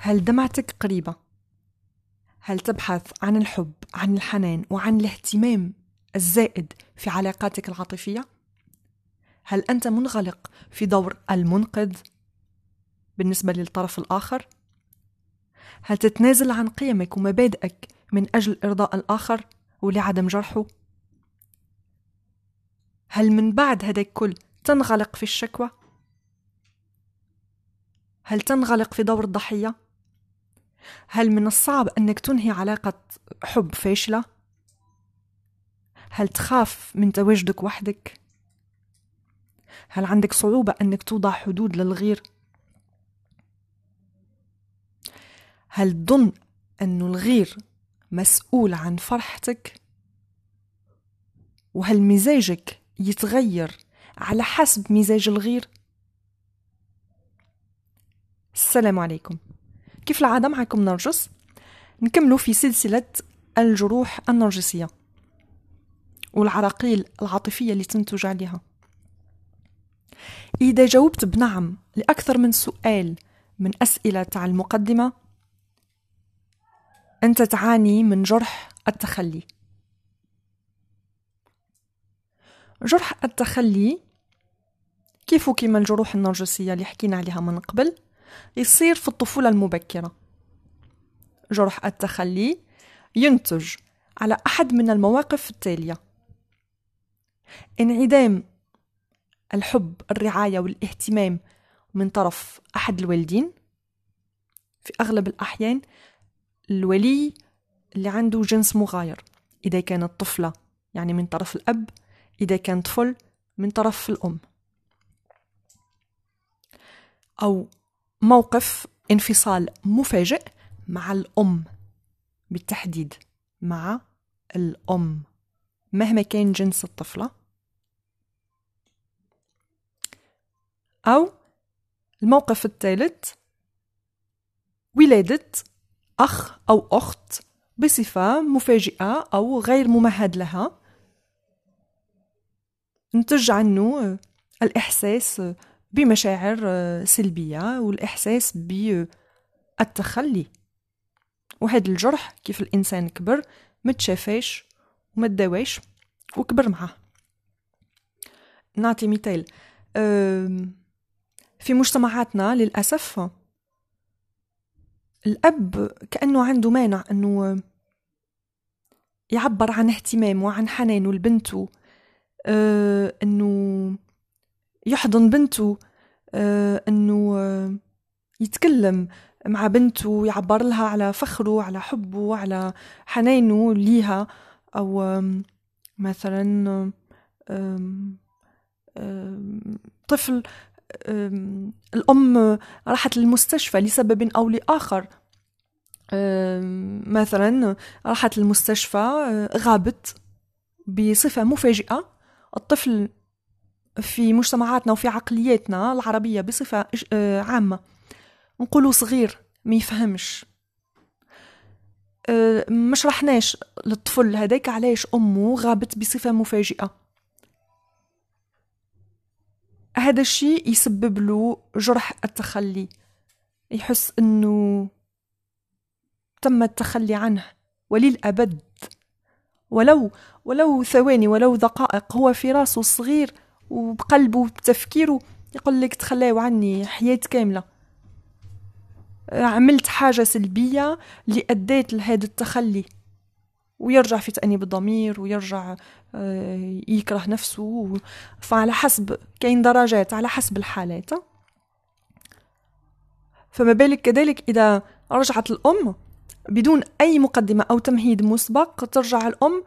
هل دمعتك قريبة؟ هل تبحث عن الحب عن الحنان وعن الاهتمام الزائد في علاقاتك العاطفية؟ هل أنت منغلق في دور المنقذ بالنسبة للطرف الآخر؟ هل تتنازل عن قيمك ومبادئك من أجل إرضاء الآخر ولعدم جرحه؟ هل من بعد هذا الكل تنغلق في الشكوى؟ هل تنغلق في دور الضحية؟ هل من الصعب أنك تنهي علاقة حب فاشلة؟ هل تخاف من تواجدك وحدك؟ هل عندك صعوبة أنك توضع حدود للغير؟ هل تظن أن الغير مسؤول عن فرحتك؟ وهل مزاجك يتغير على حسب مزاج الغير؟ السلام عليكم كيف العادة معكم نرجس؟ نكملوا في سلسلة الجروح النرجسية والعراقيل العاطفية اللي تنتج عليها. إذا جاوبت بنعم لأكثر من سؤال من أسئلة تاع المقدمة أنت تعاني من جرح التخلي. جرح التخلي كيف كيما الجروح النرجسية اللي حكينا عليها من قبل؟ يصير في الطفولة المبكرة. جرح التخلي ينتج على أحد من المواقف التالية. انعدام الحب الرعاية والاهتمام من طرف أحد الوالدين. في أغلب الأحيان الولي اللي عنده جنس مغاير. إذا كانت طفلة يعني من طرف الأب إذا كان طفل من طرف الأم. أو موقف انفصال مفاجئ مع الأم بالتحديد مع الأم. مهما كان جنس الطفلة. أو الموقف الثالث ولادة أخ أو أخت بصفة مفاجئة أو غير ممهد لها. نتج عنه الإحساس بمشاعر سلبية والإحساس بالتخلي وهذا الجرح كيف الإنسان كبر متشافاش ومتداواش وكبر معاه. نعطي مثال في مجتمعاتنا للأسف الأب كأنه عنده مانع أنه يعبر عن اهتمام وعن حنانه لبنته أه أنه يحضن بنته أه أنه يتكلم مع بنته ويعبر لها على فخره على حبه على حنانه ليها أو مثلا طفل الأم راحت للمستشفى لسبب أو لآخر. مثلا راحت للمستشفى غابت بصفة مفاجئة. الطفل في مجتمعاتنا وفي عقلياتنا العربية بصفة عامة. نقولوا صغير ما يفهمش. مش رحناش للطفل هذاك علاش أمه غابت بصفة مفاجئة. هذا الشيء يسبب له جرح التخلي يحس إنه تم التخلي عنه وللأبد. ولو ولو ثواني ولو دقائق هو في راسه صغير وبقلبه وبتفكيره يقول لك تخلاو عني حياة كاملة. عملت حاجة سلبية اللي أديت لهذا التخلي. ويرجع في تأنيب الضمير ويرجع آه، يكره نفسه. فعلى حسب كاين درجات على حسب الحالات. فما بالك كذلك إذا رجعت الأم بدون أي مقدمة أو تمهيد مسبق ترجع الأم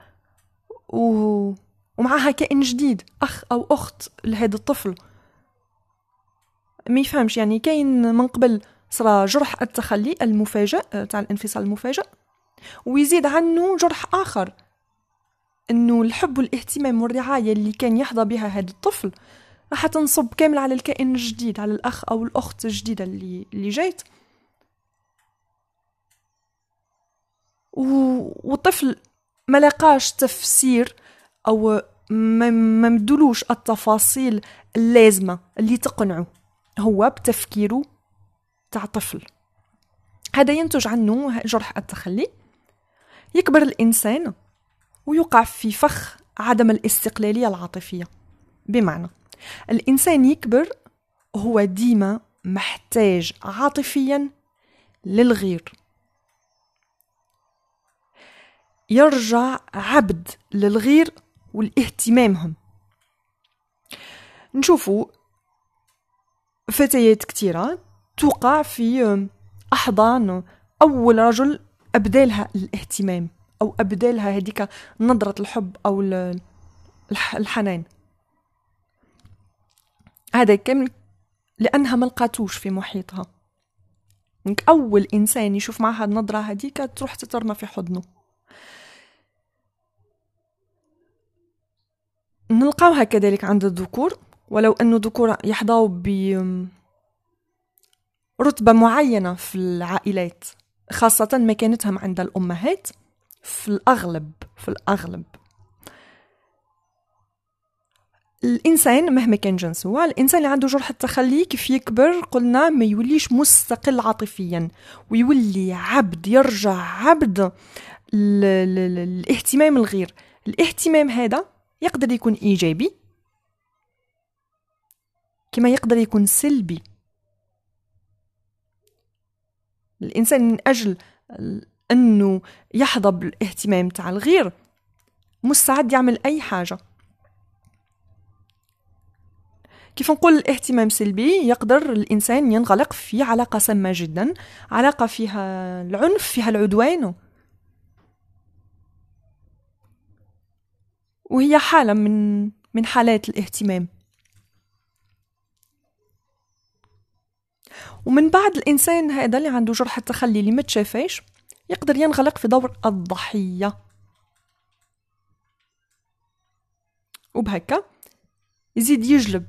و... ومعها كائن جديد أخ أو أخت لهذا الطفل. ما يفهمش يعني كاين من قبل صرا جرح التخلي المفاجئ تاع الانفصال المفاجئ ويزيد عنه جرح آخر. إنه الحب والاهتمام والرعاية اللي كان يحظى بها هذا الطفل راح تنصب كامل على الكائن الجديد على الأخ أو الأخت الجديدة اللي, اللي جايت. والطفل ما لقاش تفسير أو ما مدلوش التفاصيل اللازمة اللي تقنعه هو بتفكيره تاع طفل. هذا ينتج عنه جرح التخلي. يكبر الإنسان ويقع في فخ عدم الاستقلالية العاطفية. بمعنى الإنسان يكبر هو ديما محتاج عاطفيا للغير. يرجع عبد للغير والاهتمامهم. نشوفوا فتيات كثيرة توقع في أحضان أول رجل أبدالها الاهتمام أو أبدالها هذيك نظرة الحب أو الحنان. هذا كامل لأنها ما لقاتوش في محيطها. أول إنسان يشوف معها النظرة هذيك تروح تترمى في حضنه. نلقاوها كذلك عند الذكور ولو أن الذكور يحظوا ب رتبة معينة في العائلات خاصة مكانتهم عند الأمهات في الأغلب في الأغلب. الإنسان مهما كان جنسه الإنسان اللي عنده جرح التخلي كيف يكبر قلنا ما يوليش مستقل عاطفيا ويولي عبد يرجع عبد الاهتمام الغير. الاهتمام هذا يقدر يكون إيجابي كما يقدر يكون سلبي. الإنسان من أجل أنه يحظى بالاهتمام تاع الغير مستعد يعمل أي حاجة. كيف نقول الاهتمام سلبي؟ يقدر الإنسان ينغلق في علاقة سامة جدا علاقة فيها العنف فيها العدوان. وهي حالة من من حالات الاهتمام. ومن بعد الإنسان هذا اللي عنده جرح التخلي اللي ما تشافيش يقدر ينغلق في دور الضحية. وبهكا يزيد يجلب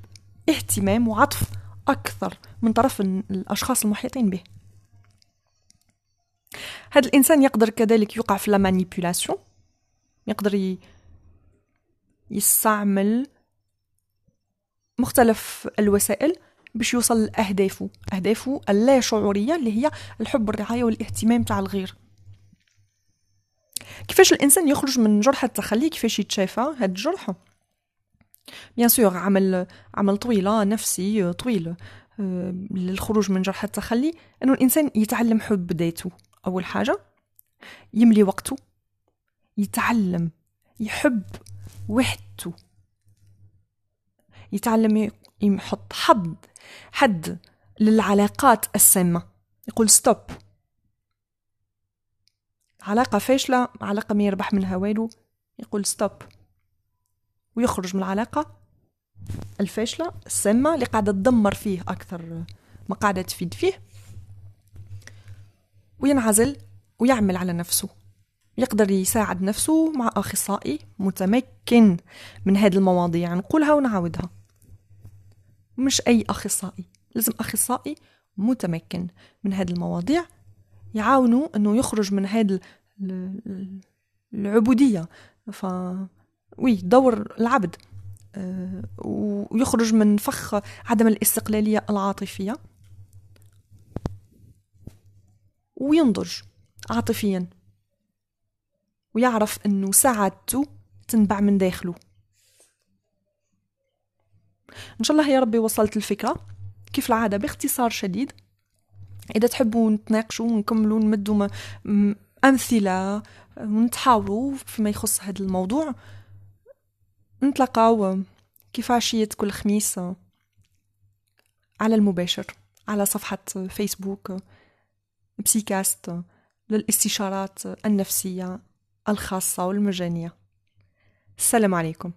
اهتمام وعطف أكثر من طرف الأشخاص المحيطين به. هذا الإنسان يقدر كذلك يقع في المانيبيولاسيون يقدر يستعمل مختلف الوسائل باش يوصل لأهدافه. أهدافه اللا شعورية اللي هي الحب والرعاية والاهتمام تاع الغير. كيفاش الإنسان يخرج من جرح التخلي؟ كيفاش يتشافى؟ هاد الجرح bien sûr عمل عمل طويلة نفسي طويل. آه، للخروج من جرح التخلي إنه الإنسان يتعلم حب ذاته. أول حاجة يملي وقته يتعلم يحب وحدته يتعلم يحط حد حد للعلاقات السامة. يقول stop. علاقة فاشلة علاقة ما يربح منها والو. يقول ستوب. ويخرج من العلاقة الفاشلة السامة اللي قاعدة تدمر فيه أكثر ما قاعدة تفيد فيه. وينعزل ويعمل على نفسه. يقدر يساعد نفسه مع أخصائي متمكن من هذه المواضيع. نقولها ونعاودها. مش أي أخصائي لازم أخصائي متمكن من هذه المواضيع يعاونوا أنه يخرج من هذه العبودية. ف وي دور العبد آه، ويخرج من فخ عدم الاستقلالية العاطفية. وينضج عاطفيا. ويعرف إنه سعادته تنبع من داخله. إن شاء الله يا ربي وصلت الفكرة. كيف العادة؟ باختصار شديد. إذا تحبوا نتناقشوا ونكملوا نمدوا أمثلة ونتحاوروا فيما يخص هذا الموضوع نتلقاو كيف عشية كل خميس على المباشر على صفحة فيسبوك بسيكاست للاستشارات النفسية. الخاصة والمجانية. السلام عليكم.